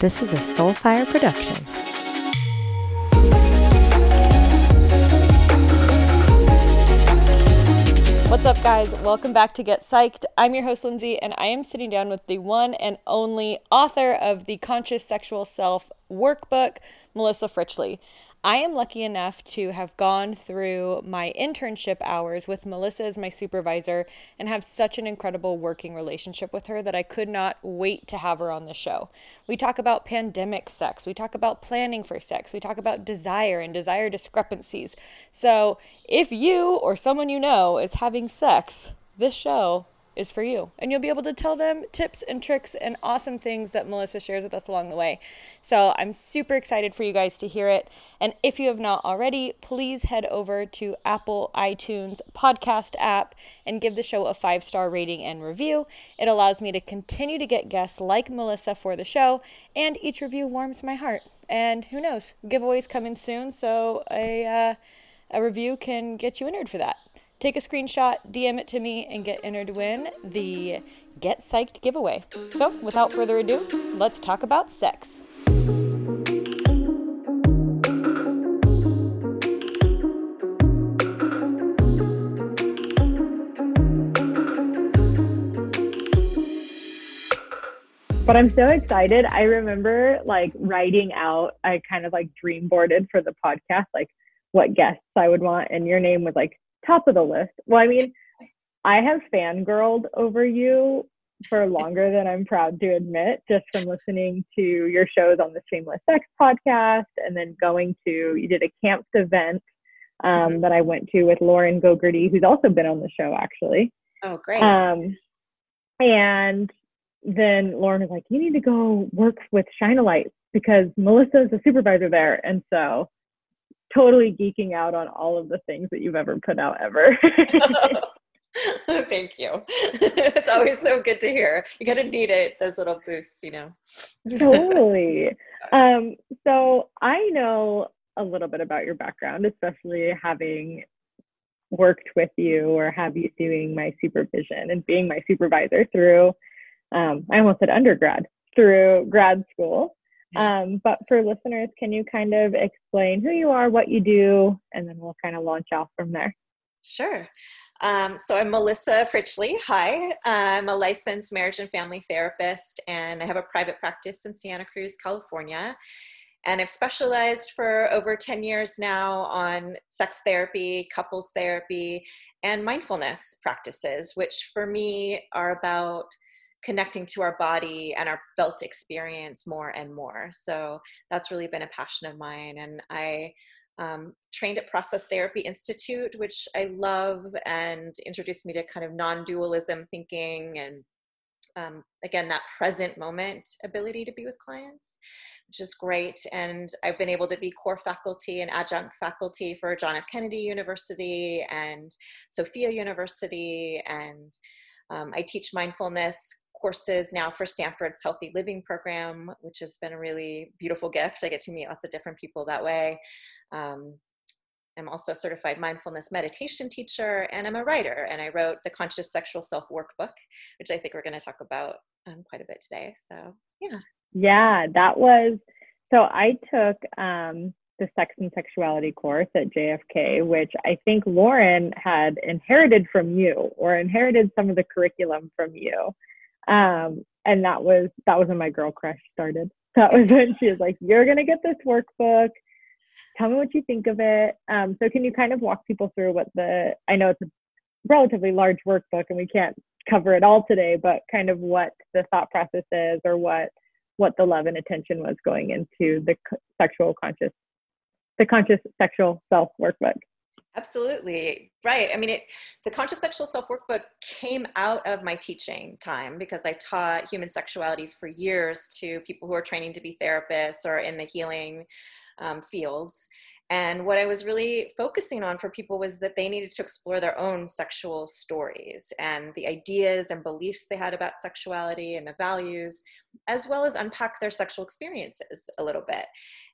This is a Soulfire production. What's up, guys? Welcome back to Get Psyched. I'm your host, Lindsey, and I am sitting down with the one and only author of the Conscious Sexual Self workbook, Melissa Fritchle. I am lucky enough to have gone through my internship hours with Melissa as my supervisor and have such an incredible working relationship with her that I could not wait to have her on the show. We talk about pandemic sex, we talk about planning for sex, we talk about desire and desire discrepancies. So, if you or someone you know is having sex, this show is for you. And you'll be able to tell them tips and tricks and awesome things that Melissa shares with us along the way. So I'm super excited for you guys to hear it. And if you have not already, please head over to Apple iTunes podcast app and give the show a five star rating and review. It allows me to continue to get guests like Melissa for the show, and each review warms my heart. And who knows, giveaways coming soon, so a, uh, a review can get you entered for that. Take a screenshot, DM it to me, and get entered to win the Get Psyched giveaway. So, without further ado, let's talk about sex. But I'm so excited. I remember like writing out, I kind of like dream boarded for the podcast, like what guests I would want. And your name was like top of the list. Well, I mean, I have fangirled over you for longer than I'm proud to admit, just from listening to your shows on the Shameless Sex podcast and then going to, you did a camp event um, mm-hmm. that I went to with Lauren Gogerty, who's also been on the show actually. Oh, great. Um, and then Lauren was like, you need to go work with Shine a Light because Melissa's a supervisor there. And so totally geeking out on all of the things that you've ever put out ever. Thank you. it's always so good to hear. You gotta need it, those little boosts, you know. totally. Um, so I know a little bit about your background, especially having worked with you or have you doing my supervision and being my supervisor through um, I almost said undergrad, through grad school. Um, but for listeners, can you kind of explain who you are, what you do, and then we'll kind of launch off from there? Sure. Um, so I'm Melissa Fritchle. Hi. I'm a licensed marriage and family therapist, and I have a private practice in Santa Cruz, California. And I've specialized for over 10 years now on sex therapy, couples therapy, and mindfulness practices, which for me are about connecting to our body and our felt experience more and more. So that's really been a passion of mine. And I um, trained at Process Therapy Institute, which I love and introduced me to kind of non dualism thinking and um, again that present moment ability to be with clients which is great and i've been able to be core faculty and adjunct faculty for john f kennedy university and sophia university and um, i teach mindfulness courses now for Stanford's Healthy Living Program, which has been a really beautiful gift. I get to meet lots of different people that way. Um, I'm also a certified mindfulness meditation teacher, and I'm a writer. And I wrote the Conscious Sexual Self Workbook, which I think we're going to talk about um, quite a bit today. So, yeah. Yeah, that was so. I took um, the Sex and Sexuality course at JFK, which I think Lauren had inherited from you or inherited some of the curriculum from you. Um, and that was that was when my girl crush started. That was when she was like, "You're gonna get this workbook. Tell me what you think of it." Um, so can you kind of walk people through what the I know it's a relatively large workbook and we can't cover it all today, but kind of what the thought process is or what what the love and attention was going into the sexual conscious the conscious sexual self workbook. Absolutely. Right. I mean, it, the Conscious Sexual Self Workbook came out of my teaching time because I taught human sexuality for years to people who are training to be therapists or in the healing um, fields. And what I was really focusing on for people was that they needed to explore their own sexual stories and the ideas and beliefs they had about sexuality and the values, as well as unpack their sexual experiences a little bit.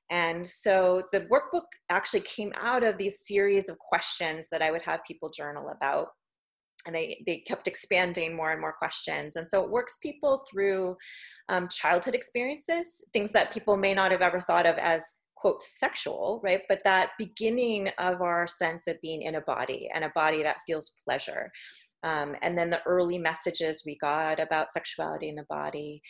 And so the workbook actually came out of these series of questions that I would have people journal about. and they, they kept expanding more and more questions. And so it works people through um, childhood experiences, things that people may not have ever thought of as quote sexual, right? But that beginning of our sense of being in a body and a body that feels pleasure. Um, and then the early messages we got about sexuality in the body,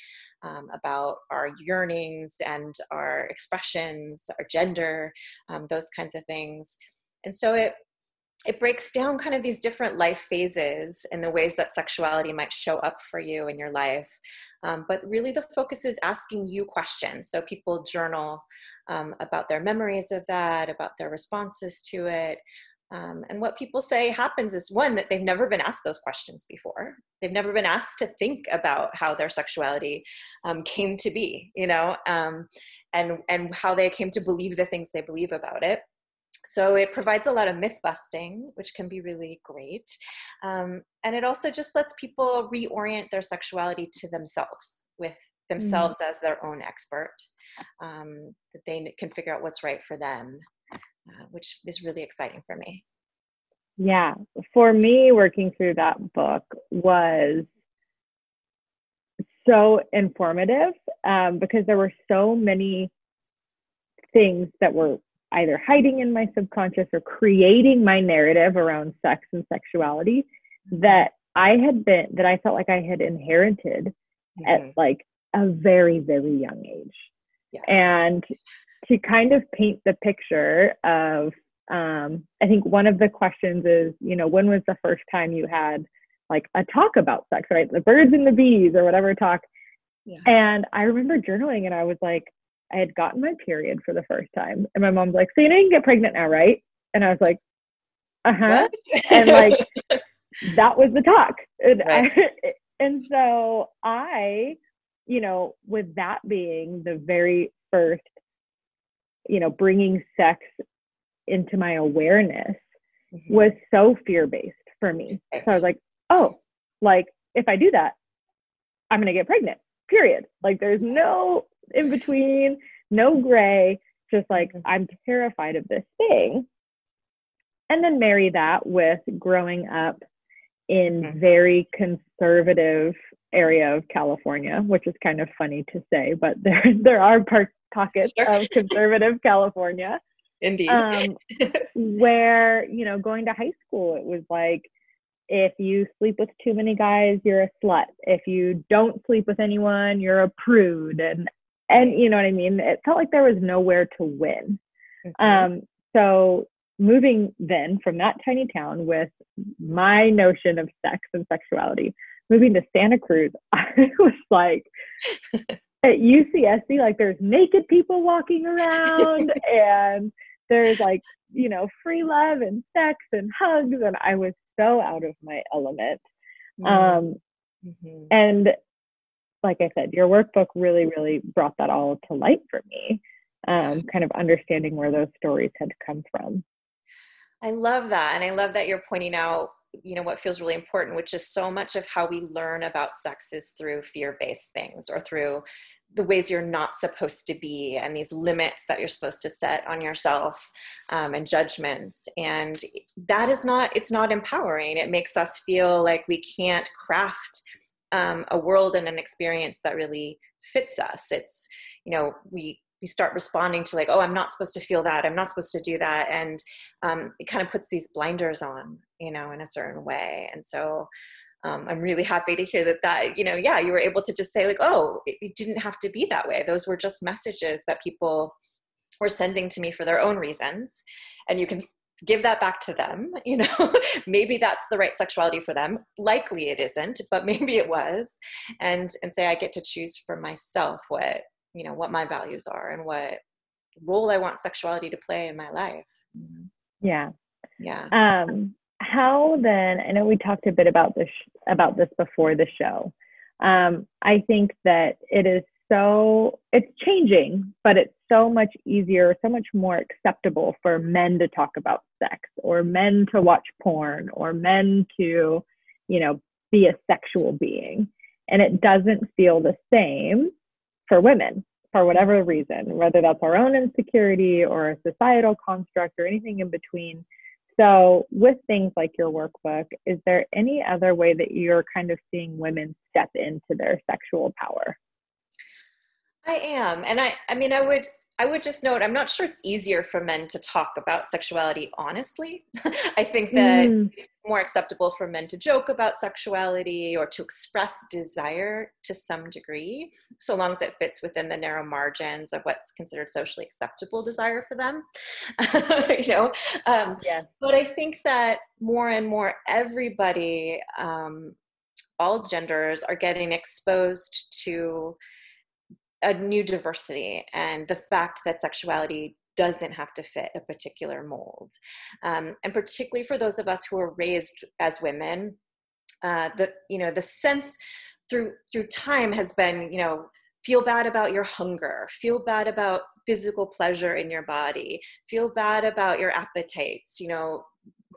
um, about our yearnings and our expressions, our gender, um, those kinds of things. And so it it breaks down kind of these different life phases and the ways that sexuality might show up for you in your life. Um, but really, the focus is asking you questions. So people journal um, about their memories of that, about their responses to it. Um, and what people say happens is one, that they've never been asked those questions before. They've never been asked to think about how their sexuality um, came to be, you know, um, and, and how they came to believe the things they believe about it so it provides a lot of myth busting which can be really great um, and it also just lets people reorient their sexuality to themselves with themselves mm. as their own expert um, that they can figure out what's right for them uh, which is really exciting for me yeah for me working through that book was so informative um, because there were so many things that were either hiding in my subconscious or creating my narrative around sex and sexuality that I had been that I felt like I had inherited mm-hmm. at like a very very young age. Yes. And to kind of paint the picture of um, I think one of the questions is, you know, when was the first time you had like a talk about sex, right? The birds and the bees or whatever talk. Yeah. And I remember journaling and I was like, I had gotten my period for the first time. And my mom's like, So you know you can get pregnant now, right? And I was like, Uh huh. and like that was the talk. And, right. I, and so I, you know, with that being the very first, you know, bringing sex into my awareness mm-hmm. was so fear based for me. So I was like, oh, like if I do that, I'm going to get pregnant, period. Like there's no in between, no gray, just like mm-hmm. I'm terrified of this thing. And then marry that with growing up in mm-hmm. very conservative area of California, which is kind of funny to say, but there there are par- pockets sure. of conservative California. Indeed. Um, where, you know, going to high school, it was like, if you sleep with too many guys, you're a slut. If you don't sleep with anyone, you're a prude. And and you know what I mean? It felt like there was nowhere to win. Mm-hmm. Um, so moving then from that tiny town with my notion of sex and sexuality, moving to Santa Cruz, I was like at UCSC, like there's naked people walking around and there's like, you know, free love and sex and hugs. And I was so out of my element. Mm-hmm. Um, mm-hmm. And like I said, your workbook really, really brought that all to light for me, um, kind of understanding where those stories had come from. I love that. And I love that you're pointing out, you know, what feels really important, which is so much of how we learn about sex is through fear based things or through the ways you're not supposed to be and these limits that you're supposed to set on yourself um, and judgments. And that is not it's not empowering. It makes us feel like we can't craft um, a world and an experience that really fits us. It's you know we we start responding to like oh i'm not supposed to feel that. I'm not supposed to do that. And um, it kind of puts these blinders on you know in a certain way. And so um, i'm really happy to hear that that you know yeah you were able to just say like oh it, it didn't have to be that way. Those were just messages that people were sending to me for their own reasons. And you can give that back to them you know? Maybe that's the right sexuality for them. Likely it isn't but maybe it was. And and say i get to choose for myself what you know what my values are and what role i want sexuality to play in my life mm-hmm. yeah yeah um how then i know we talked a bit about this about this before the show um i think that it is so it's changing, but it's so much easier, so much more acceptable for men to talk about sex or men to watch porn or men to, you know, be a sexual being. And it doesn't feel the same for women for whatever reason, whether that's our own insecurity or a societal construct or anything in between. so, with things like your workbook, is there any other way that you're kind of seeing women step into their sexual power? I am. And I I mean I would I would just note I'm not sure it's easier for men to talk about sexuality honestly. I think that mm. it's more acceptable for men to joke about sexuality or to express desire to some degree, so long as it fits within the narrow margins of what's considered socially acceptable desire for them. you know, um, yeah. But I think that more and more everybody, um, all genders, are getting exposed to a new diversity and the fact that sexuality doesn't have to fit a particular mold. Um, and particularly for those of us who are raised as women, uh, the you know the sense through through time has been you know feel bad about your hunger, feel bad about physical pleasure in your body, feel bad about your appetites. You know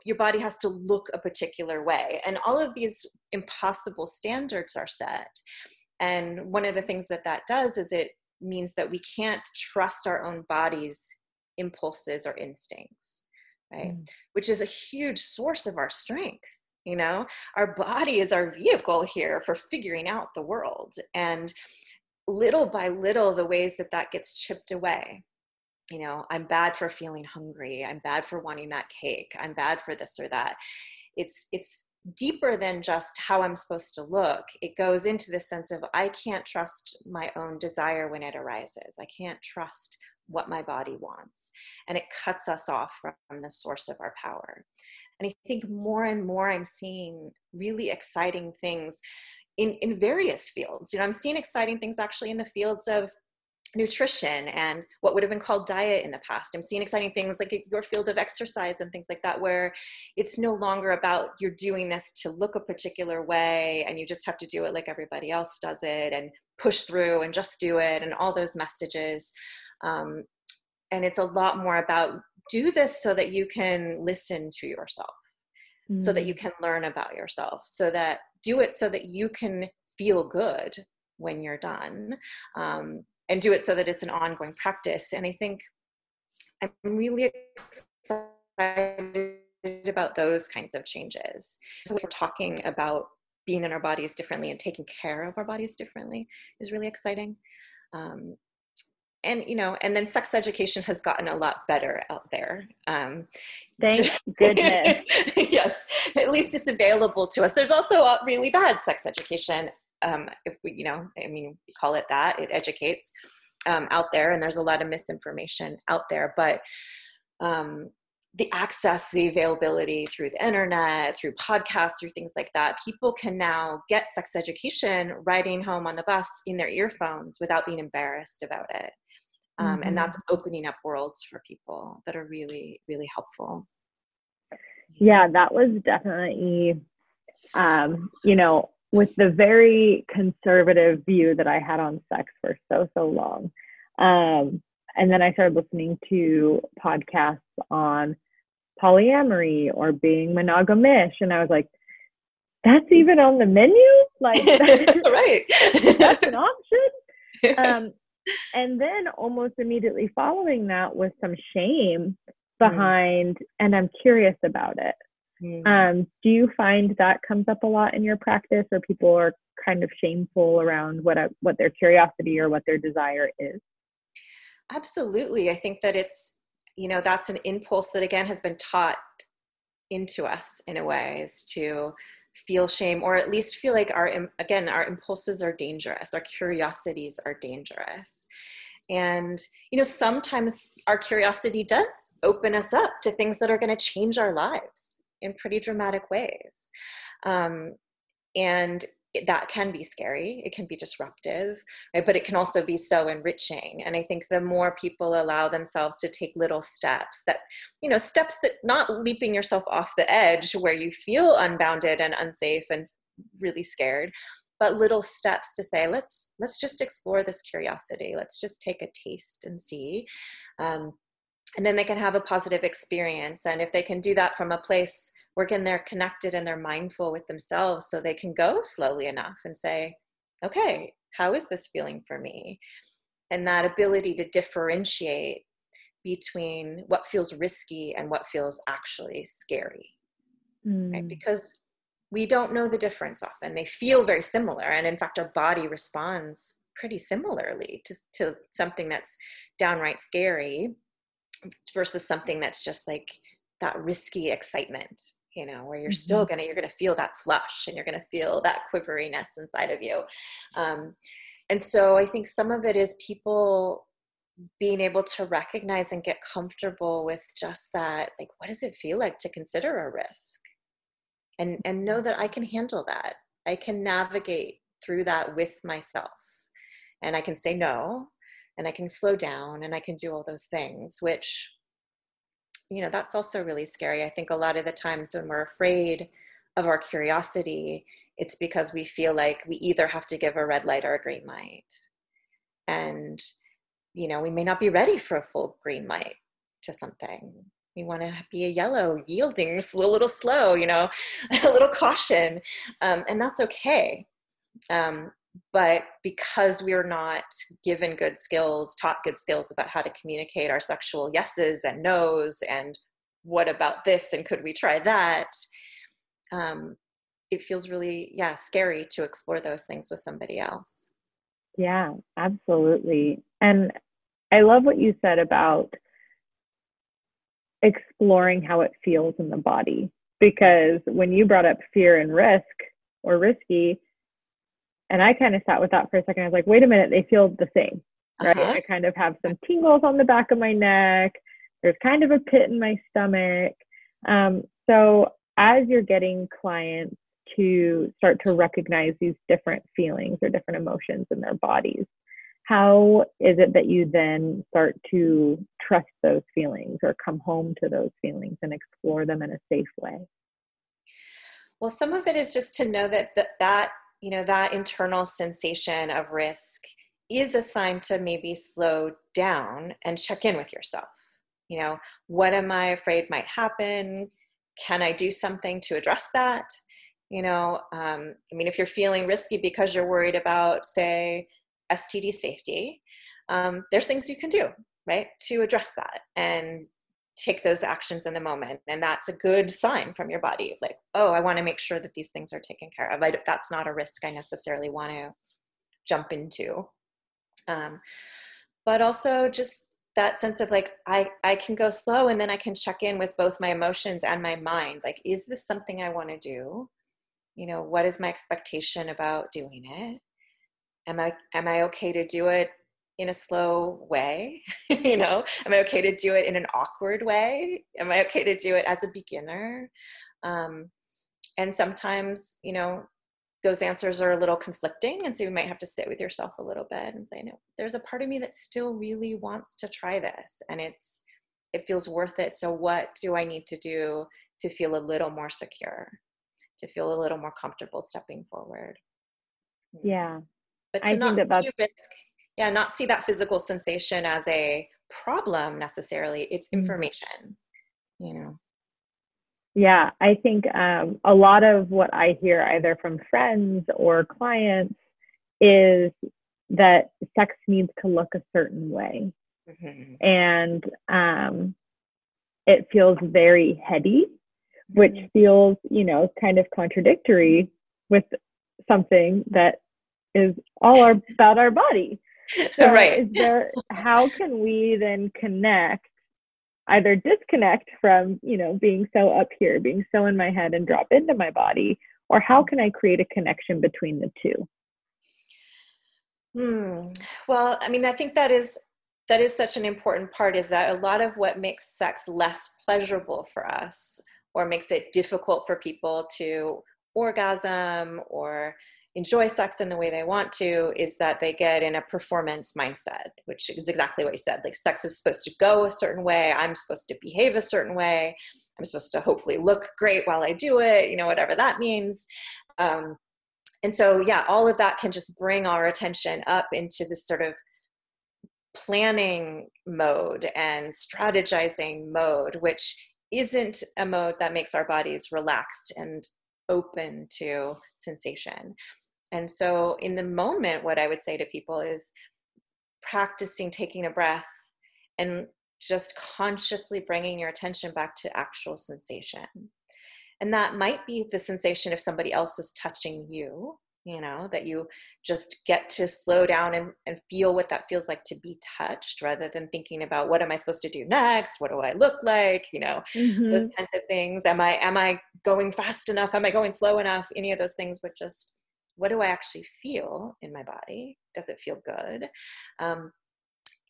your body has to look a particular way, and all of these impossible standards are set and one of the things that that does is it means that we can't trust our own body's impulses or instincts, right? Mm. Which is a huge source of our strength. You know, our body is our vehicle here for figuring out the world. And little by little, the ways that that gets chipped away. You know, I'm bad for feeling hungry. I'm bad for wanting that cake. I'm bad for this or that. It's it's deeper than just how I'm supposed to look. It goes into the sense of I can't trust my own desire when it arises. I can't trust what my body wants. And it cuts us off from the source of our power. And I think more and more I'm seeing really exciting things in, in various fields. You know, I'm seeing exciting things actually in the fields of nutrition and what would have been called diet in the past. I'm seeing exciting things like your field of exercise and things like that, where it's no longer about you're doing this to look a particular way and you just have to do it like everybody else does it and push through and just do it and all those messages. Um, and it's a lot more about do this so that you can listen to yourself, mm. so that you mm. can learn about yourself, so that do it so that you can feel good when you're done. Um, and do it so that it's an ongoing practice. And I think I'm really excited about those kinds of changes. So we're talking about being in our bodies differently and taking care of our bodies differently is really exciting. Um, and you know, and then sex education has gotten a lot better out there. Um, Thank goodness. yes, at least it's available to us. There's also really bad sex education um, if we, you know, I mean, we call it that, it educates um, out there, and there's a lot of misinformation out there. But um, the access, the availability through the internet, through podcasts, through things like that, people can now get sex education riding home on the bus in their earphones without being embarrassed about it. Um, mm-hmm. And that's opening up worlds for people that are really, really helpful. Yeah, that was definitely, um, you know, with the very conservative view that I had on sex for so, so long. Um, and then I started listening to podcasts on polyamory or being monogamish. And I was like, that's even on the menu? Like, right. that's an option. Um, and then almost immediately following that was some shame mm. behind, mm. and I'm curious about it. Mm. Um, do you find that comes up a lot in your practice, or people are kind of shameful around what a, what their curiosity or what their desire is? Absolutely, I think that it's you know that's an impulse that again has been taught into us in a way is to feel shame or at least feel like our again our impulses are dangerous our curiosities are dangerous and you know sometimes our curiosity does open us up to things that are going to change our lives in pretty dramatic ways. Um, and that can be scary. It can be disruptive right? But it can also be so enriching. And i think the more people allow themselves to take little steps that you know steps that not leaping yourself off the edge where you feel unbounded and unsafe and really scared but little steps to say let's let's just explore this curiosity. Let's just take a taste and see. Um, and then they can have a positive experience. And if they can do that from a place where again they're connected and they're mindful with themselves so they can go slowly enough and say okay how is this feeling for me? And that ability to differentiate between what feels risky and what feels actually scary mm. right because we don't know the difference often. They feel very similar and in fact our body responds pretty similarly to, to something that's downright scary versus something that's just like that risky excitement you know where you're mm-hmm. still gonna you're gonna feel that flush and you're gonna feel that quiveriness inside of you. Um, and so i think some of it is people being able to recognize and get comfortable with just that like what does it feel like to consider a risk? And and know that i can handle that. I can navigate through that with myself. And i can say no and i can slow down and i can do all those things which you know that's also really scary. I think a lot of the times when we're afraid of our curiosity it's because we feel like we either have to give a red light or a green light. And you know we may not be ready for a full green light to something. We want to be a yellow yielding a little slow you know a little caution um, and that's okay. Um, but because we're not given good skills taught good skills about how to communicate our sexual yeses and nos and what about this and could we try that um, it feels really yeah scary to explore those things with somebody else. Yeah absolutely. And i love what you said about exploring how it feels in the body because when you brought up fear and risk or risky and I kind of sat with that for a second. I was like, wait a minute, they feel the same, right? Uh-huh. I kind of have some tingles on the back of my neck. There's kind of a pit in my stomach. Um, so as you're getting clients to start to recognize these different feelings or different emotions in their bodies, how is it that you then start to trust those feelings or come home to those feelings and explore them in a safe way? Well, some of it is just to know that th- that you know that internal sensation of risk is a sign to maybe slow down and check in with yourself. You know what am i afraid might happen? Can i do something to address that? You know um, i mean if you're feeling risky because you're worried about say std safety um, there's things you can do right to address that. And take those actions in the moment and that's a good sign from your body like oh i want to make sure that these things are taken care of. I, that's not a risk i necessarily want to jump into. Um, but also just that sense of like i i can go slow and then i can check in with both my emotions and my mind like is this something i want to do? You know what is my expectation about doing it? Am i am i okay to do it in a slow way you know? Am i okay to do it in an awkward way? Am i okay to do it as a beginner? Um, and sometimes you know those answers are a little conflicting and so you might have to sit with yourself a little bit and say no there's a part of me that still really wants to try this and it's it feels worth it so what do i need to do to feel a little more secure to feel a little more comfortable stepping forward? Yeah. But to I not risk yeah not see that physical sensation as a problem necessarily it's mm. information you know yeah i think um, a lot of what i hear either from friends or clients is that sex needs to look a certain way mm-hmm. and um, it feels very heady which mm-hmm. feels you know kind of contradictory with something that is all our, about our body so right. There how can we then connect either disconnect from, you know, being so up here, being so in my head and drop into my body, or how can I create a connection between the two? Hmm. Well, I mean, I think that is that is such an important part is that a lot of what makes sex less pleasurable for us or makes it difficult for people to orgasm or enjoy sex in the way they want to is that they get in a performance mindset, which is exactly what you said. Like sex is supposed to go a certain way. I'm supposed to behave a certain way. I'm supposed to hopefully look great while I do it, you know, whatever that means. Um, and so, yeah, all of that can just bring our attention up into this sort of planning mode and strategizing mode, which isn't a mode that makes our bodies relaxed and open to sensation. And so, in the moment, what I would say to people is practicing taking a breath and just consciously bringing your attention back to actual sensation. And that might be the sensation if somebody else is touching you, you know, that you just get to slow down and, and feel what that feels like to be touched rather than thinking about what am I supposed to do next? What do I look like? You know, mm-hmm. those kinds of things. Am I am I going fast enough? Am I going slow enough? Any of those things, but just what do I actually feel in my body? Does it feel good? Um,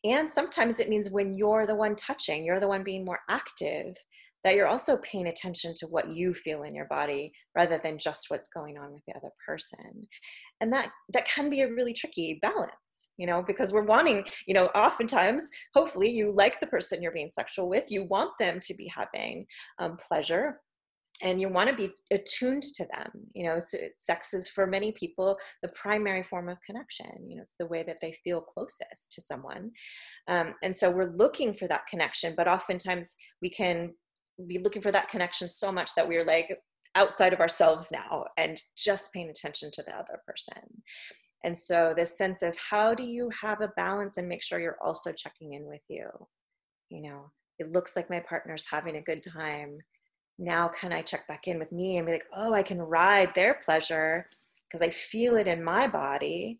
and sometimes it means when you're the one touching, you're the one being more active, that you're also paying attention to what you feel in your body rather than just what's going on with the other person. And that that can be a really tricky balance, you know, because we're wanting, you know, oftentimes, hopefully you like the person you're being sexual with, you want them to be having um, pleasure and you want to be attuned to them you know sex is for many people the primary form of connection you know it's the way that they feel closest to someone. Um, and so we're looking for that connection but oftentimes we can be looking for that connection so much that we're like outside of ourselves now and just paying attention to the other person. And so this sense of how do you have a balance and make sure you're also checking in with you? You know it looks like my partner's having a good time now can I check back in with me and be like, oh, I can ride their pleasure because I feel it in my body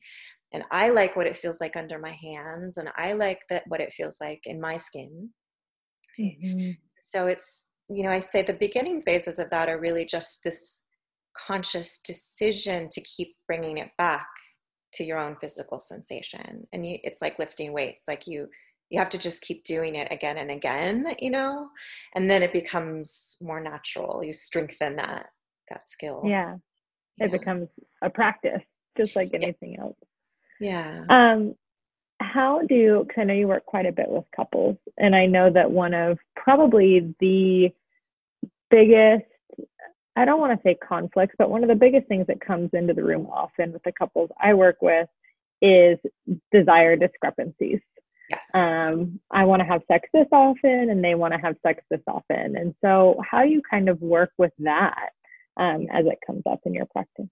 and I like what it feels like under my hands and I like that what it feels like in my skin. Mm-hmm. So it's, you know, I say the beginning phases of that are really just this conscious decision to keep bringing it back to your own physical sensation. And you, it's like lifting weights, like you you have to just keep doing it again and again you know? And then it becomes more natural you strengthen that that skill. Yeah. It yeah. becomes a practice just like anything yeah. else. Yeah. Um how do because i know you work quite a bit with couples and i know that one of probably the biggest i don't want to say conflicts but one of the biggest things that comes into the room often with the couples i work with is desire discrepancies Yes. Um, I want to have sex this often, and they want to have sex this often. And so, how you kind of work with that um, as it comes up in your practice?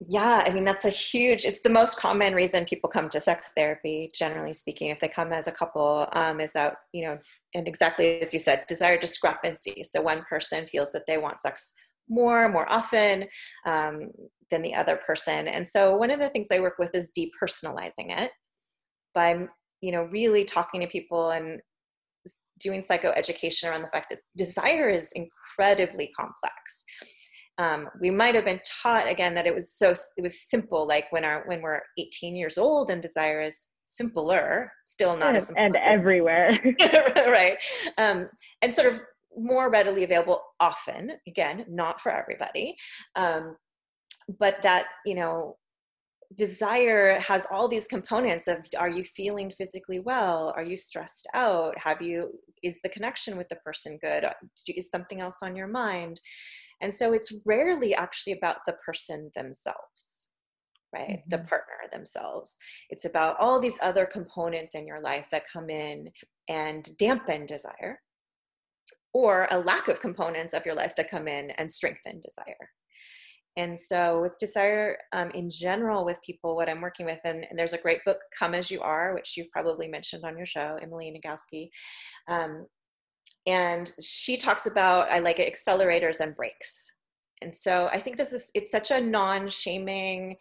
Yeah, I mean, that's a huge, it's the most common reason people come to sex therapy, generally speaking, if they come as a couple, um, is that, you know, and exactly as you said, desire discrepancy. So one person feels that they want sex more, more often um, than the other person. And so one of the things I work with is depersonalizing it by you know really talking to people and doing psychoeducation around the fact that desire is incredibly complex. Um, we might have been taught again that it was so it was simple like when our when we're 18 years old and desire is simpler still not and, as and everywhere. Right. Um, and sort of more readily available often again not for everybody. Um, but that you know desire has all these components of are you feeling physically well? Are you stressed out? Have you is the connection with the person good? Is something else on your mind? And so it's rarely actually about the person themselves right? Mm-hmm. the partner themselves. It's about all these other components in your life that come in and dampen desire or a lack of components of your life that come in and strengthen desire and so, with desire um, in general, with people, what I'm working with, and, and, there's a great book, Come As You Are, which you've probably mentioned on your show, Emily Nagoski. Um, and she talks about, I like it, accelerators and brakes. And so, I think this is, it's such a non shaming,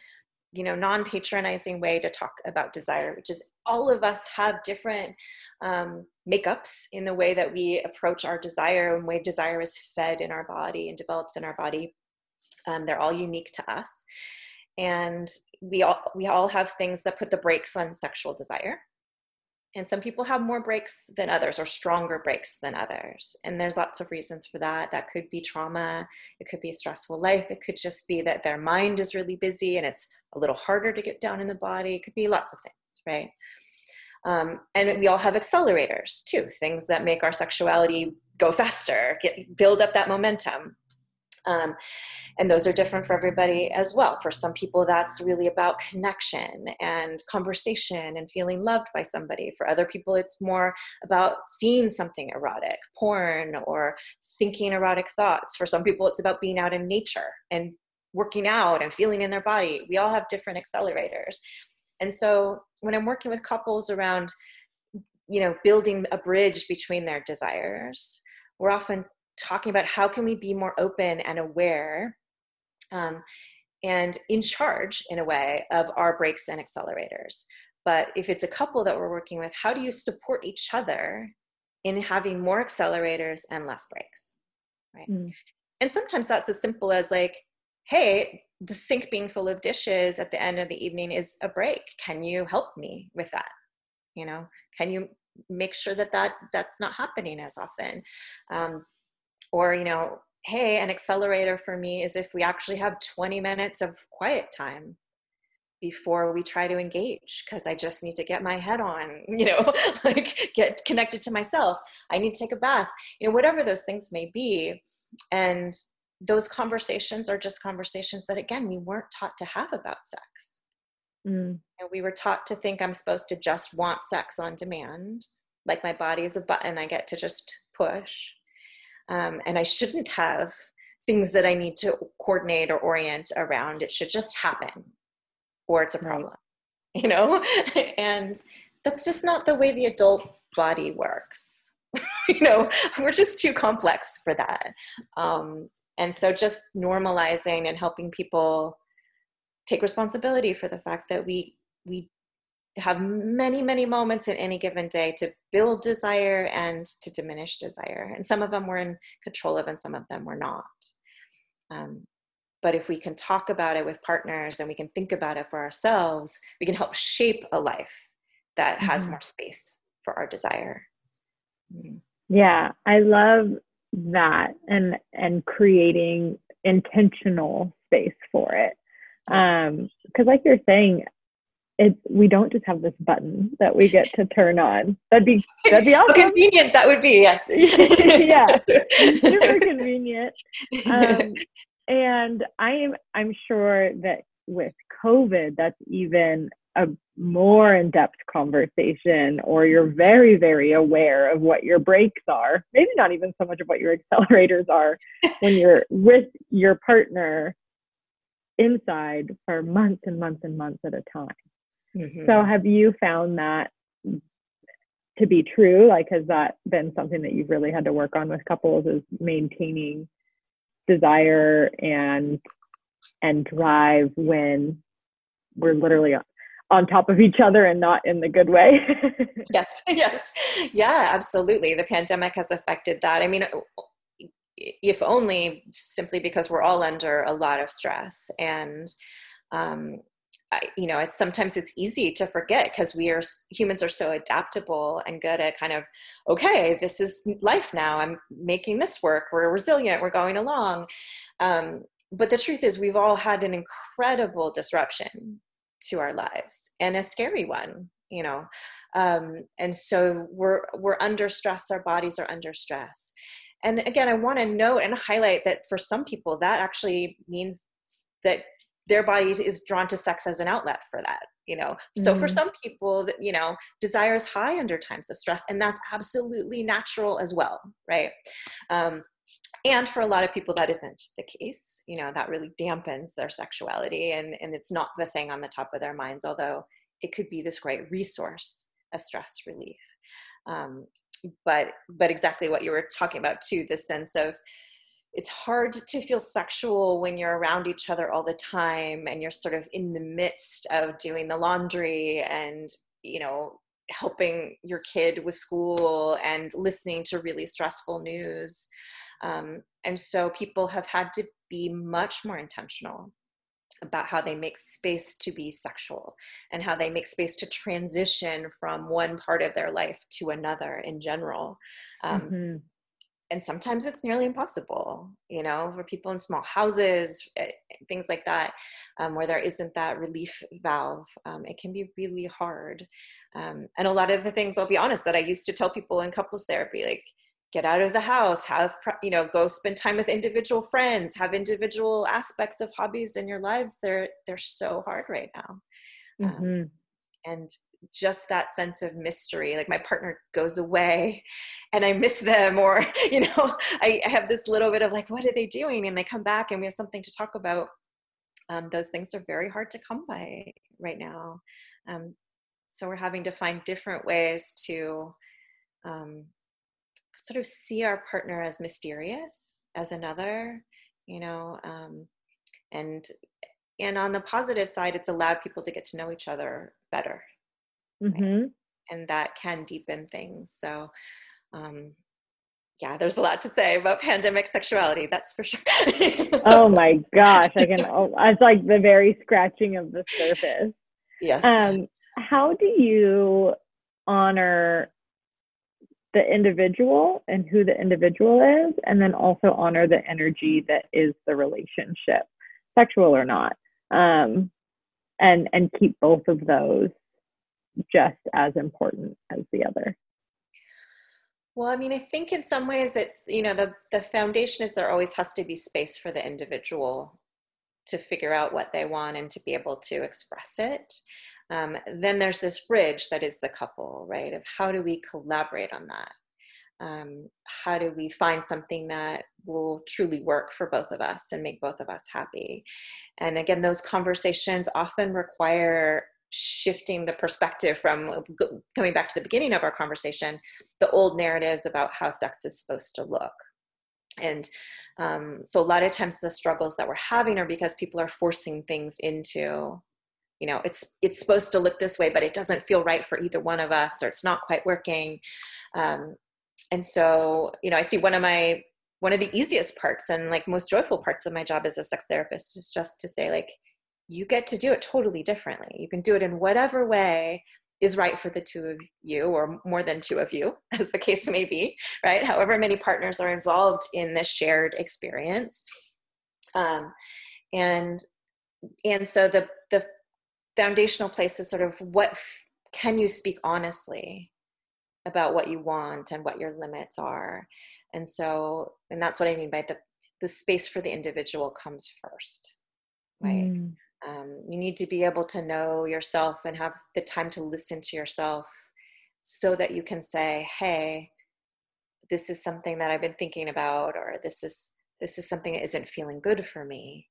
you know, non patronizing way to talk about desire, which is all of us have different um, makeups in the way that we approach our desire and way desire is fed in our body and develops in our body um, they're all unique to us. And we all, we all have things that put the brakes on sexual desire. And some people have more brakes than others or stronger brakes than others. And there's lots of reasons for that. That could be trauma, it could be stressful life, it could just be that their mind is really busy and it's a little harder to get down in the body. It could be lots of things, right? Um, and we all have accelerators too, things that make our sexuality go faster, get build up that momentum. Um, and those are different for everybody as well. For some people, that's really about connection and conversation and feeling loved by somebody. For other people, it's more about seeing something erotic, porn, or thinking erotic thoughts. For some people, it's about being out in nature and working out and feeling in their body. We all have different accelerators. And so when I'm working with couples around you know building a bridge between their desires we're often talking about how can we be more open and aware um, and in charge in a way of our brakes and accelerators. But if it's a couple that we're working with how do you support each other in having more accelerators and less brakes right? Mm. and sometimes that's as simple as like hey the sink being full of dishes at the end of the evening is a brake. Can you help me with that? You know? Can you make sure that that that's not happening as often? Um, or you know hey an accelerator for me is if we actually have 20 minutes of quiet time before we try to engage because i just need to get my head on you know like get connected to myself. I need to take a bath you know whatever those things may be. And those conversations are just conversations that again we weren't taught to have about sex. Mm. and we were taught to think i'm supposed to just want sex on demand like my body is a button i get to just push um, and i shouldn't have things that i need to coordinate or orient around. It should just happen or it's a problem you know? And that's just not the way the adult body works you know? We're just too complex for that. Um, and so just normalizing and helping people take responsibility for the fact that we we have many many moments in any given day to build desire and to diminish desire and some of them we're in control of and some of them we're not um, but if we can talk about it with partners and we can think about it for ourselves we can help shape a life that mm-hmm. has more space for our desire mm. yeah i love that and and creating intentional space for it yes. um because like you're saying it we don't just have this button that we get to turn on. That'd be that'd be awesome. convenient that would be yes. Yeah. Super convenient. Um and i am i'm sure that with covid that's even a more in-depth conversation or you're very very aware of what your brakes are. Maybe not even so much of what your accelerators are when you're with your partner inside for months and months and months at a time mm-hmm. so have you found that to be true like has that been something that you've really had to work on with couples is maintaining desire and and drive when we're literally on top of each other and not in the good way. yes, yes. Yeah, absolutely. The pandemic has affected that. I mean, if only simply because we're all under a lot of stress and um, you know it's sometimes it's easy to forget because we are humans are so adaptable and good at kind of okay this is life now. I'm making this work. We're resilient. We're going along. Um, but the truth is we've all had an incredible disruption to our lives and a scary one you know? Um, and so we're we're under stress. Our bodies are under stress. And again i want to note and highlight that for some people that actually means that their body is drawn to sex as an outlet for that you know? So mm. for some people you know desire is high under times of stress and that's absolutely natural as well right? Um, and for a lot of people that isn't the case you know that really dampens their sexuality and and it's not the thing on the top of their minds although it could be this great resource of stress relief. Um, but but exactly what you were talking about too the sense of it's hard to feel sexual when you're around each other all the time and you're sort of in the midst of doing the laundry and you know helping your kid with school and listening to really stressful news um, and so people have had to be much more intentional about how they make space to be sexual and how they make space to transition from one part of their life to another in general. Um, mm-hmm. And sometimes it's nearly impossible, you know, for people in small houses, eh, things like that, um, where there isn't that relief valve. Um, it can be really hard. Um, and a lot of the things, I'll be honest, that I used to tell people in couples therapy, like, get out of the house have you know go spend time with individual friends have individual aspects of hobbies in your lives they're they're so hard right now um, mm-hmm. um, and just that sense of mystery like my partner goes away and i miss them or you know I, I, have this little bit of like what are they doing? And they come back and we have something to talk about. Um, those things are very hard to come by right now. Um, so we're having to find different ways to um, sort of see our partner as mysterious as another you know um, and and on the positive side it's allowed people to get to know each other better mm-hmm. and that can deepen things. So um, yeah there's a lot to say about pandemic sexuality that's for sure. Oh my gosh i can oh, it's like the very scratching of the surface. Yes. Um how do you honor the individual and who the individual is, and then also honor the energy that is the relationship, sexual or not, um, and and keep both of those just as important as the other. Well, I mean, I think in some ways it's you know the the foundation is there always has to be space for the individual to figure out what they want and to be able to express it. Um, then there's this bridge that is the couple, right? Of how do we collaborate on that? Um, how do we find something that will truly work for both of us and make both of us happy? And again, those conversations often require shifting the perspective from coming back to the beginning of our conversation, the old narratives about how sex is supposed to look. And um, so, a lot of times, the struggles that we're having are because people are forcing things into you know it's it's supposed to look this way but it doesn't feel right for either one of us or it's not quite working um, and so you know i see one of my one of the easiest parts and like most joyful parts of my job as a sex therapist is just to say like you get to do it totally differently. You can do it in whatever way is right for the two of you or more than two of you as the case may be right? However many partners are involved in this shared experience. Um, and and so the the foundational place is sort of what can you speak honestly about what you want and what your limits are? And so and that's what i mean by the the space for the individual comes first right? Mm. Um, you need to be able to know yourself and have the time to listen to yourself so that you can say hey this is something that i've been thinking about or this is this is something that isn't feeling good for me.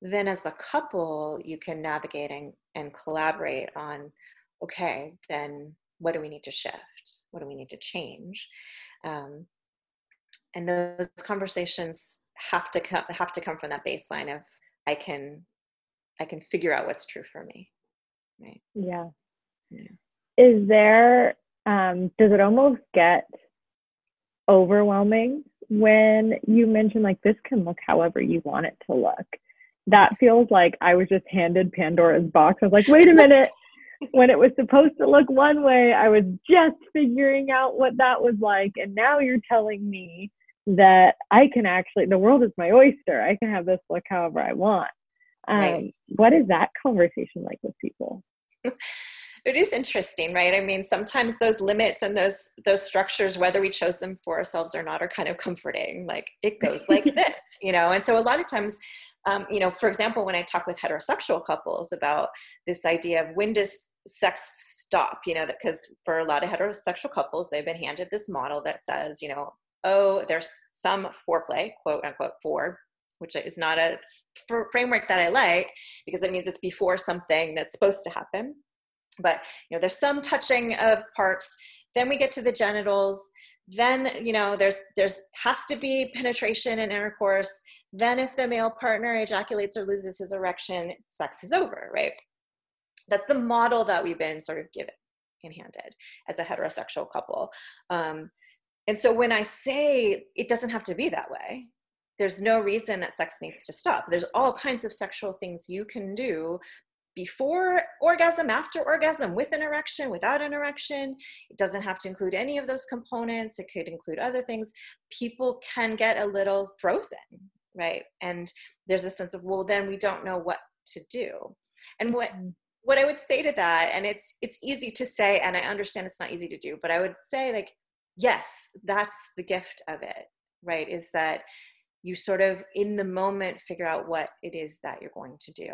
Then as the couple you can navigate and, and collaborate on okay then what do we need to shift? What do we need to change? Um, and those conversations have to come have to come from that baseline of i can i can figure out what's true for me right yeah, yeah. is there um, does it almost get overwhelming when you mention like this can look however you want it to look that feels like I was just handed Pandora's box. I was like, wait a minute. when it was supposed to look one way, I was just figuring out what that was like. And now you're telling me that I can actually, the world is my oyster. I can have this look however I want. Um, right. What is that conversation like with people? it is interesting right i mean sometimes those limits and those those structures whether we chose them for ourselves or not are kind of comforting like it goes like this you know and so a lot of times um, you know, for example, when I talk with heterosexual couples about this idea of when does sex stop, you know, because for a lot of heterosexual couples, they've been handed this model that says, you know, oh, there's some foreplay, quote unquote, for, which is not a framework that I like because it means it's before something that's supposed to happen. But, you know, there's some touching of parts. Then we get to the genitals then you know there's there's has to be penetration and intercourse then if the male partner ejaculates or loses his erection sex is over right that's the model that we've been sort of given and handed as a heterosexual couple um, and so when i say it doesn't have to be that way there's no reason that sex needs to stop there's all kinds of sexual things you can do before orgasm, after orgasm, with an erection, without an erection. It doesn't have to include any of those components. It could include other things. People can get a little frozen, right? And there's a sense of, well, then we don't know what to do. And what mm-hmm. what I would say to that, and it's it's easy to say, and I understand it's not easy to do, but I would say like, yes, that's the gift of it, right? Is that you sort of in the moment figure out what it is that you're going to do.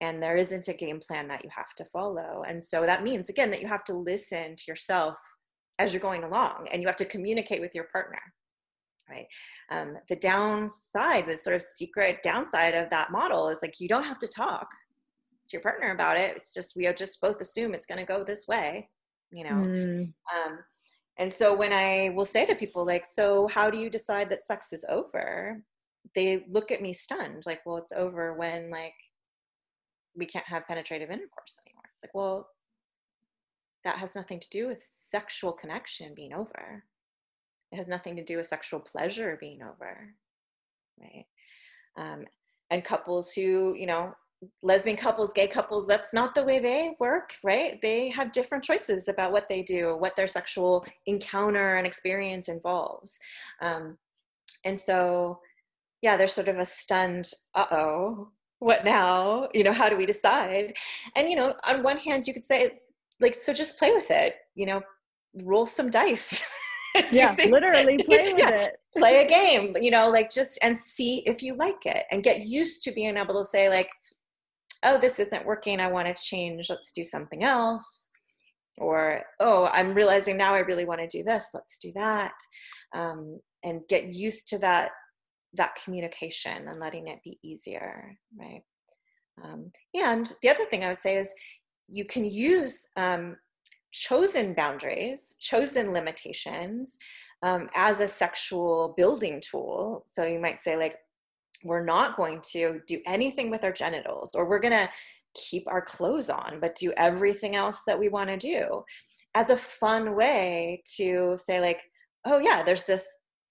And there isn't a game plan that you have to follow. And so that means again that you have to listen to yourself as you're going along and you have to communicate with your partner right? Um, the downside the sort of secret downside of that model is like you don't have to talk to your partner about it. It's just we just both assume it's going to go this way you know? Mm. um, and so when i will say to people like so how do you decide that sex is over? they look at me stunned like well it's over when like we can't have penetrative intercourse anymore. It's like well that has nothing to do with sexual connection being over. It has nothing to do with sexual pleasure being over. Right? Um, and couples who you know lesbian couples gay couples that's not the way they work right? They have different choices about what they do what their sexual encounter and experience involves. Um, and so yeah there's sort of a stunned uh-oh what now? You know how do we decide? And you know on one hand you could say like so just play with it you know roll some dice. Yeah literally play with yeah, it. play a game you know like just and see if you like it and get used to being able to say like oh this isn't working i want to change let's do something else. Or oh i'm realizing now i really want to do this let's do that. Um, and get used to that that communication and letting it be easier right? Um, and the other thing i would say is you can use um, chosen boundaries chosen limitations um, as a sexual building tool. So you might say like we're not going to do anything with our genitals or we're going to keep our clothes on but do everything else that we want to do as a fun way to say like oh yeah there's this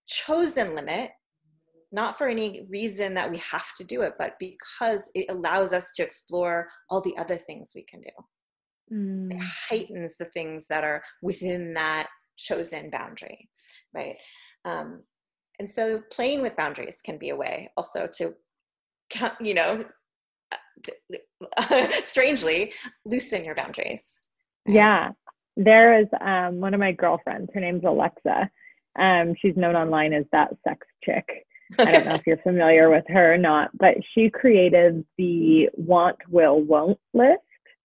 chosen limit not for any reason that we have to do it, but because it allows us to explore all the other things we can do. Mm. It heightens the things that are within that chosen boundary, right? Um, and so playing with boundaries can be a way also to, you know, strangely loosen your boundaries. Yeah. There is um, one of my girlfriends, her name's Alexa. Um, she's known online as that sex chick. I don't know if you're familiar with her or not, but she created the want, will, won't list.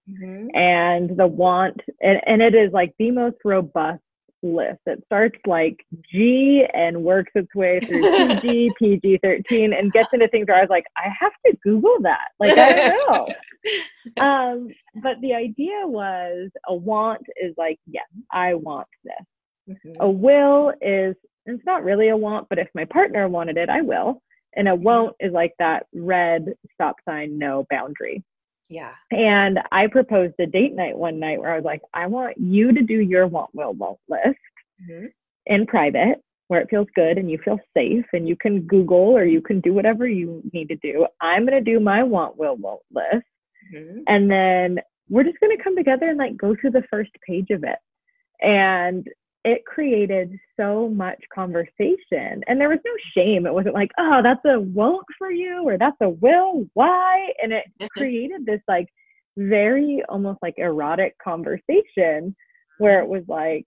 Mm-hmm. And the want, and, and it is like the most robust list. It starts like G and works its way through PG, PG 13, and gets into things where I was like, I have to Google that. Like, I don't know. um, but the idea was a want is like, yes, I want this. Mm-hmm. A will is it's not really a want, but if my partner wanted it, I will. And a mm-hmm. won't is like that red stop sign, no boundary. Yeah. And I proposed a date night one night where I was like, I want you to do your want, will, won't list mm-hmm. in private where it feels good and you feel safe and you can Google or you can do whatever you need to do. I'm going to do my want, will, won't list. Mm-hmm. And then we're just going to come together and like go through the first page of it. And it created so much conversation and there was no shame. It wasn't like, oh, that's a won't for you or that's a will. Why? And it created this like very almost like erotic conversation where it was like,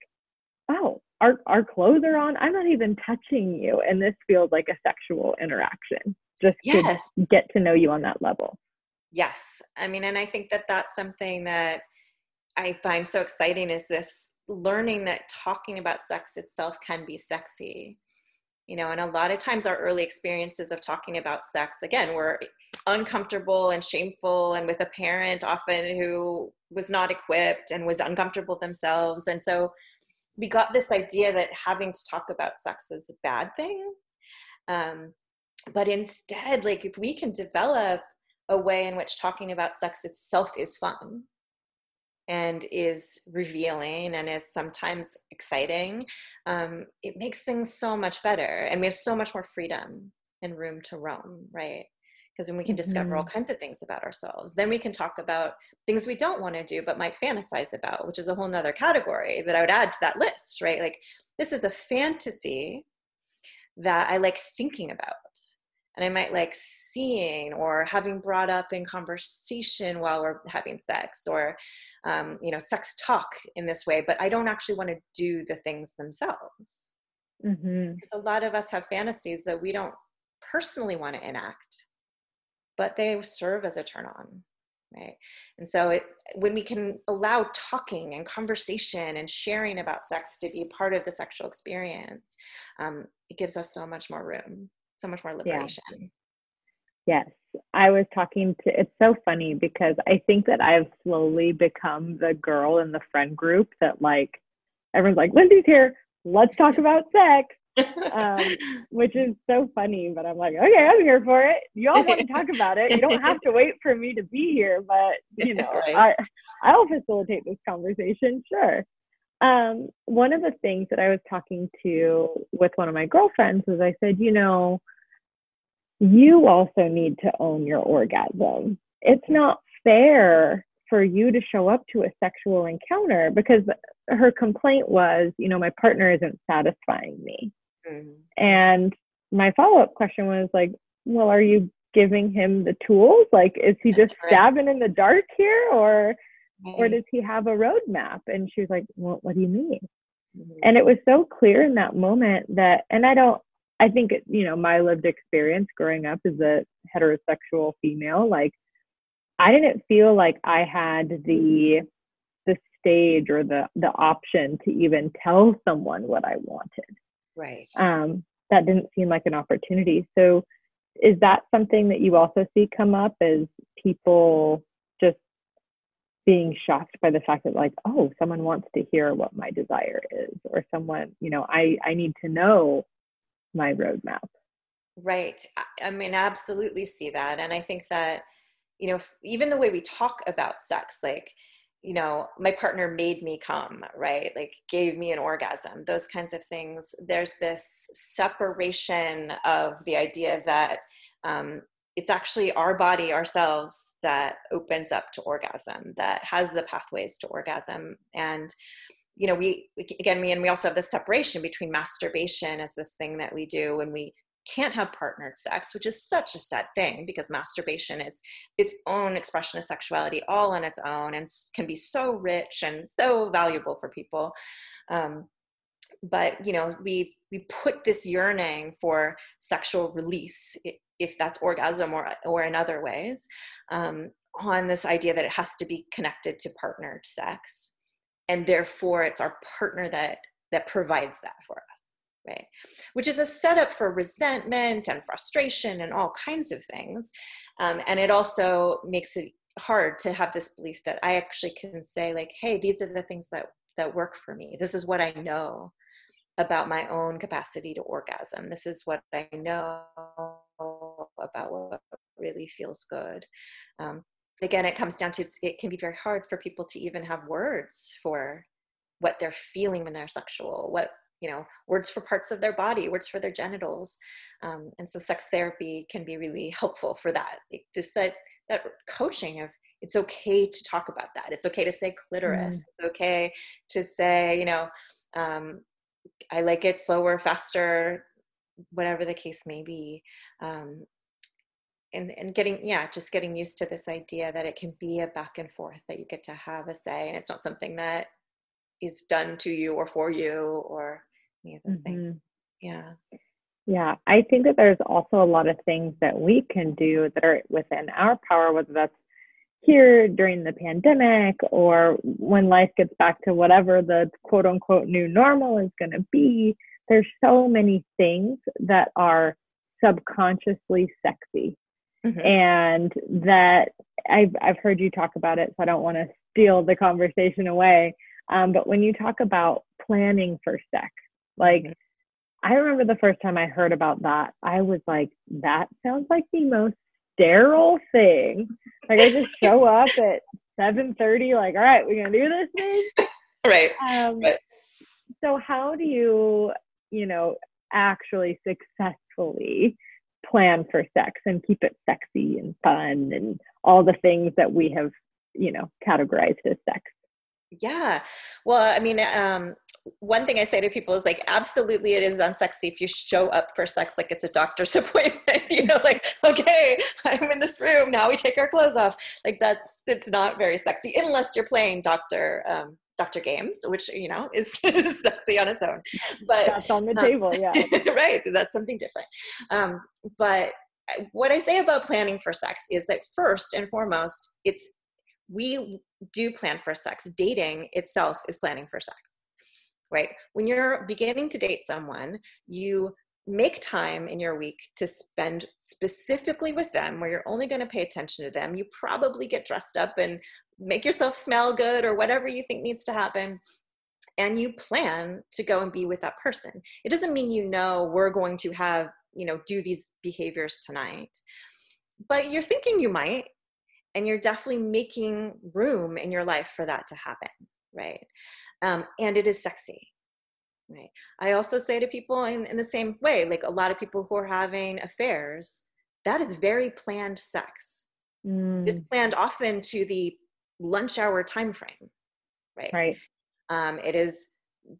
oh, our, our clothes are on. I'm not even touching you. And this feels like a sexual interaction just yes. to get to know you on that level. Yes. I mean, and I think that that's something that I find so exciting is this learning that talking about sex itself can be sexy. You know and a lot of times our early experiences of talking about sex again were uncomfortable and shameful and with a parent often who was not equipped and was uncomfortable themselves. And so we got this idea that having to talk about sex is a bad thing. Um, but instead like if we can develop a way in which talking about sex itself is fun and is revealing and is sometimes exciting, um, it makes things so much better. And we have so much more freedom and room to roam, right? Because then we can discover mm-hmm. all kinds of things about ourselves. Then we can talk about things we don't want to do but might fantasize about, which is a whole nother category that I would add to that list, right? Like, this is a fantasy that I like thinking about and I might like seeing or having brought up in conversation while we're having sex or um, you know sex talk in this way but I don't actually want to do the things themselves. Mm-hmm. a lot of us have fantasies that we don't personally want to enact but they serve as a turn on right? And so it, when we can allow talking and conversation and sharing about sex to be part of the sexual experience um, it gives us so much more room so much more liberation. Yeah. Yes. I was talking to, it's so funny because I think that I've slowly become the girl in the friend group that, like, everyone's like, Lindsey's here. Let's talk about sex. um, which is so funny, but I'm like, okay, I'm here for it. You all want to talk about it. You don't have to wait for me to be here, but you know, right. I, I'll facilitate this conversation, sure. Um, one of the things that I was talking to with one of my girlfriends was I said, you know, you also need to own your orgasm. It's not fair for you to show up to a sexual encounter because her complaint was, you know, my partner isn't satisfying me. Mm-hmm. And my follow up question was like, well, are you giving him the tools? Like, is he just right. stabbing in the dark here or or does he have a roadmap? And she was like, well, what do you mean? Mm-hmm. And it was so clear in that moment that, and I don't, I think, you know, my lived experience growing up as a heterosexual female, like, I didn't feel like I had the the stage or the the option to even tell someone what I wanted. Right. Um, that didn't seem like an opportunity. So, is that something that you also see come up as people being shocked by the fact that like oh someone wants to hear what my desire is or someone you know i i need to know my roadmap. Right. I mean I absolutely see that and i think that you know even the way we talk about sex like you know my partner made me come right? Like gave me an orgasm those kinds of things. There's this separation of the idea that um, it's actually our body ourselves that opens up to orgasm that has the pathways to orgasm. And you know we, we again we and we also have this separation between masturbation as this thing that we do when we can't have partnered sex which is such a sad thing because masturbation is its own expression of sexuality all on its own and can be so rich and so valuable for people. Um, but you know we we put this yearning for sexual release if that's orgasm or or in other ways um, on this idea that it has to be connected to partnered sex and therefore it's our partner that that provides that for us right? Which is a setup for resentment and frustration and all kinds of things um, and it also makes it hard to have this belief that i actually can say like hey these are the things that that work for me. This is what i know about my own capacity to orgasm this is what i know about what really feels good. Um, again, it comes down to it can be very hard for people to even have words for what they're feeling when they're sexual, what you know, words for parts of their body, words for their genitals, um, and so sex therapy can be really helpful for that. It, just that that coaching of it's okay to talk about that. It's okay to say clitoris. Mm. It's okay to say, you know, um, I like it slower, faster, whatever the case may be. Um, and, and getting yeah just getting used to this idea that it can be a back and forth that you get to have a say and it's not something that is done to you or for you or any of those mm-hmm. things yeah yeah i think that there's also a lot of things that we can do that are within our power whether that's here during the pandemic or when life gets back to whatever the quote unquote new normal is going to be there's so many things that are subconsciously sexy mm-hmm. and that I've I've heard you talk about it, so I don't want to steal the conversation away. Um, but when you talk about planning for sex, like mm-hmm. I remember the first time I heard about that, I was like, that sounds like the most sterile thing. Like I just show up at 7:30, like, all right, we're gonna do this thing. Right. Um, right. So how do you, you know, actually successfully plan for sex and keep it sexy and fun and all the things that we have, you know, categorized as sex. Yeah. Well, I mean, um, one thing I say to people is like, absolutely, it is unsexy if you show up for sex like it's a doctor's appointment. you know, like, okay, I'm in this room now. We take our clothes off. Like that's it's not very sexy unless you're playing doctor um, Dr. Games, which you know is, sexy on its own. But that's on the um, table, yeah. right, that's something different. Um, but uh, what I say about planning for sex is that first and foremost, it's we do plan for sex. Dating itself is planning for sex, right? When you're beginning to date someone, you make time in your week to spend specifically with them where you're only going to pay attention to them you probably get dressed up and make yourself smell good or whatever you think needs to happen and you plan to go and be with that person it doesn't mean you know we're going to have you know do these behaviors tonight but you're thinking you might and you're definitely making room in your life for that to happen right? Um, and it is sexy right? I also say to people in, in the same way like a lot of people who are having affairs that is very planned sex. Mm. it's planned often to the lunch hour time frame right? Right. Um, it is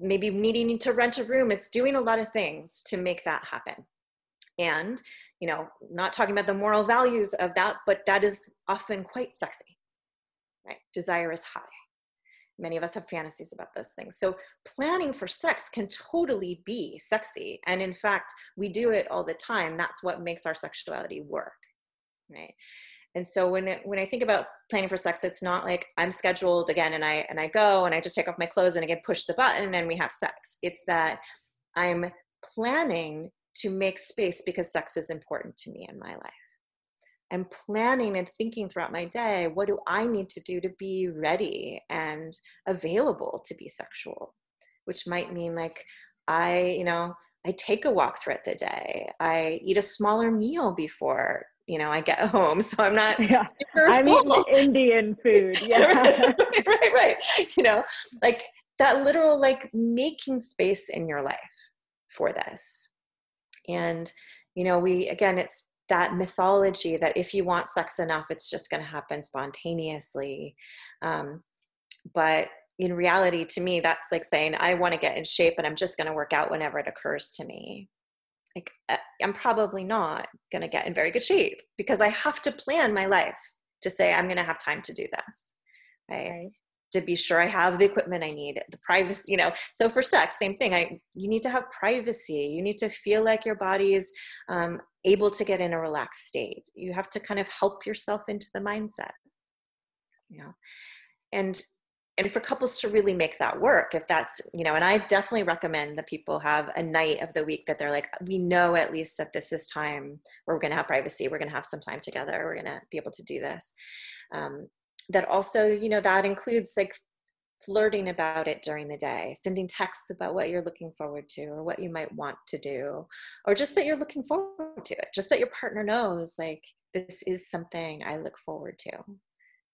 maybe needing to rent a room. It's doing a lot of things to make that happen. And you know not talking about the moral values of that but that is often quite sexy right? Desire is high. Many of us have fantasies about those things. So planning for sex can totally be sexy. And in fact we do it all the time. That's what makes our sexuality work right? And so when it, when I think about planning for sex, it's not like I'm scheduled again and I and I go and I just take off my clothes and again push the button and we have sex. It's that I'm planning to make space because sex is important to me in my life. I'm planning and thinking throughout my day, what do I need to do to be ready and available to be sexual? Which might mean like I, you know, I take a walk throughout the day. I eat a smaller meal before you know I get home, so I'm not yeah. super I'm full. Indian food. Yeah, right, right, right. You know, like that literal like making space in your life for this, and you know, we again, it's that mythology that if you want sex enough, it's just going to happen spontaneously. Um, but in reality, to me, that's like saying, I want to get in shape and I'm just going to work out whenever it occurs to me like uh, i'm probably not going to get in very good shape because i have to plan my life to say i'm going to have time to do this right? right? To be sure i have the equipment i need the privacy you know so for sex same thing i you need to have privacy you need to feel like your body is um, able to get in a relaxed state you have to kind of help yourself into the mindset. You know and and for couples to really make that work if that's you know and i definitely recommend that people have a night of the week that they're like we know at least that this is time where we're going to have privacy we're going to have some time together we're going to be able to do this. Um, that also you know that includes like flirting about it during the day sending texts about what you're looking forward to or what you might want to do or just that you're looking forward to it just that your partner knows like this is something i look forward to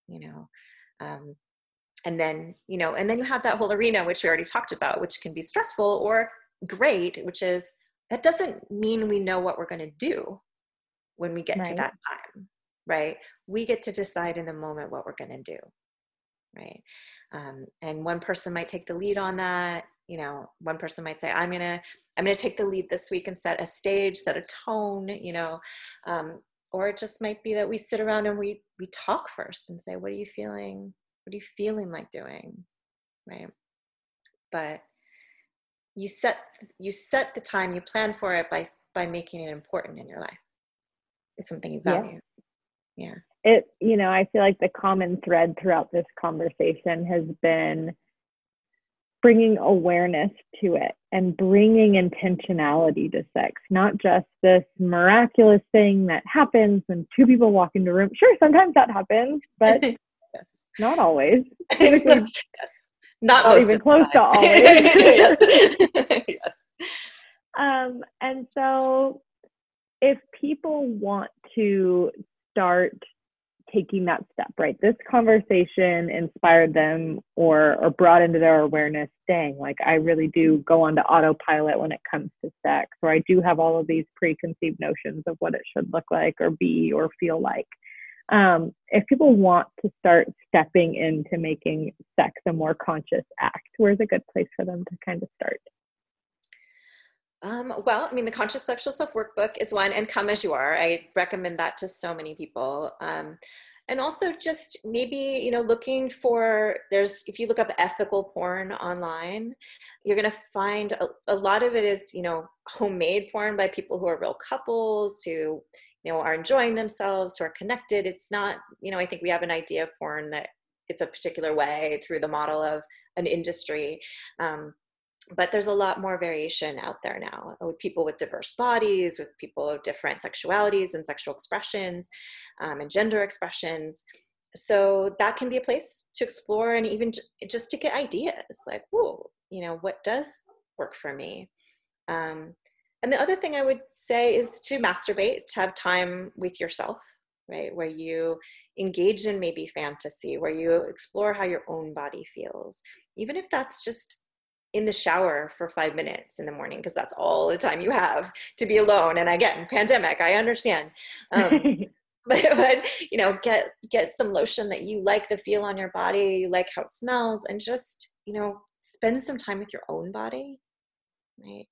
you know um, and then you know and then you have that whole arena which we already talked about which can be stressful or great which is that doesn't mean we know what we're going to do when we get right. to that time right? We get to decide in the moment what we're going to do right? Um, and one person might take the lead on that you know one person might say i'm gonna i'm gonna take the lead this week and set a stage set a tone you know? Um, or it just might be that we sit around and we we talk first and say what are you feeling what are you feeling like doing? Right? But you set you set the time you plan for it by by making it important in your life. It's something you value. yeah. Yeah it you know i feel like the common thread throughout this conversation has been bringing awareness to it and bringing intentionality to sex not just this miraculous thing that happens when two people walk into a room sure sometimes that happens but not always. yes. Not, not even close to always. yes. yes. Um, and so if people want to start taking that step, right? This conversation inspired them or or brought into their awareness, dang, like I really do go on to autopilot when it comes to sex, or I do have all of these preconceived notions of what it should look like or be or feel like um, if people want to start stepping into making sex a more conscious act, where's a good place for them to kind of start? Um, well, I mean, the Conscious Sexual Self Workbook is one, and Come As You Are. I recommend that to so many people. Um, and also just maybe you know looking for there's if you look up ethical porn online you're going to find a, a, lot of it is you know homemade porn by people who are real couples who you know are enjoying themselves who are connected it's not you know i think we have an idea of porn that it's a particular way through the model of an industry um, but there's a lot more variation out there now with people with diverse bodies, with people of different sexualities and sexual expressions um, and gender expressions. So that can be a place to explore and even just to get ideas like, oh, you know, what does work for me? Um, and the other thing I would say is to masturbate, to have time with yourself, right? Where you engage in maybe fantasy, where you explore how your own body feels, even if that's just in the shower for five minutes in the morning because that's all the time you have to be alone. And again pandemic i understand. Um, but, but, you know get get some lotion that you like the feel on your body you like how it smells and just you know spend some time with your own body right?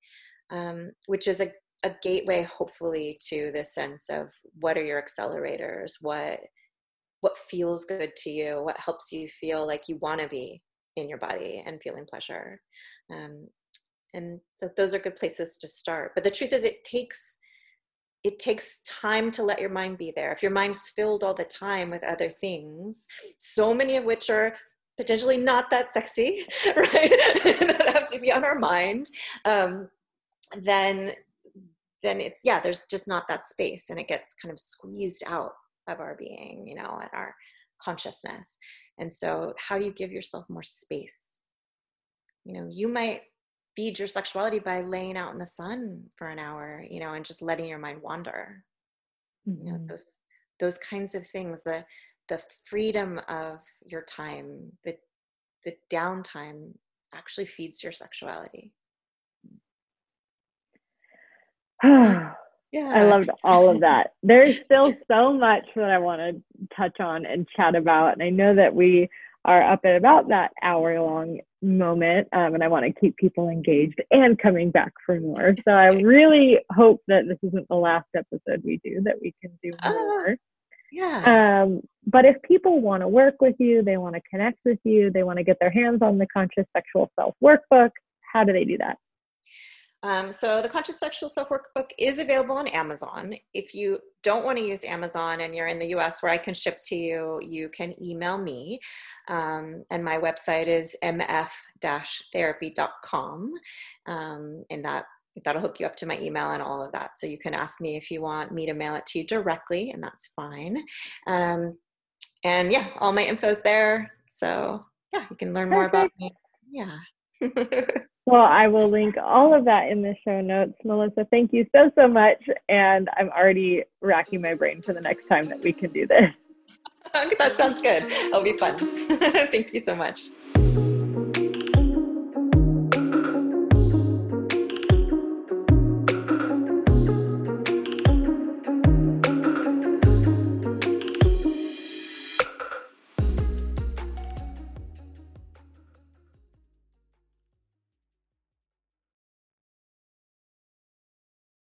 Um, which is a, a gateway hopefully to this sense of what are your accelerators what what feels good to you what helps you feel like you want to be in your body and feeling pleasure. Um, and th- those are good places to start. But the truth is it takes it takes time to let your mind be there. If your mind's filled all the time with other things so many of which are potentially not that sexy right that have to be on our mind um, then then yeah there's just not that space and it gets kind of squeezed out of our being you know and our consciousness and so how do you give yourself more space you know you might feed your sexuality by laying out in the sun for an hour you know and just letting your mind wander mm-hmm. you know mm-hmm. those those kinds of things the the freedom of your time the the downtime actually feeds your sexuality yeah. I loved all of that. There's still so much that i want to touch on and chat about and i know that we are up at about that hour long moment um, and i want to keep people engaged and coming back for more. So i really hope that this isn't the last episode we do that we can do ah, more. uh, yeah. Um, but if people want to work with you they want to connect with you they want to get their hands on the conscious sexual self workbook how do they do that um, so the Conscious Sexual Self Workbook is available on Amazon. If you don't want to use Amazon and you're in the US where I can ship to you, you can email me. Um, and my website is mf-therapy.com. Um, and that that'll hook you up to my email and all of that. So you can ask me if you want me to mail it to you directly, and that's fine. Um, and yeah, all my info's there. So yeah, you can learn more about me. Yeah. Well, I will link all of that in the show notes. Melissa, thank you so, so much. And I'm already racking my brain for the next time that we can do this. that sounds good. It'll be fun. thank you so much.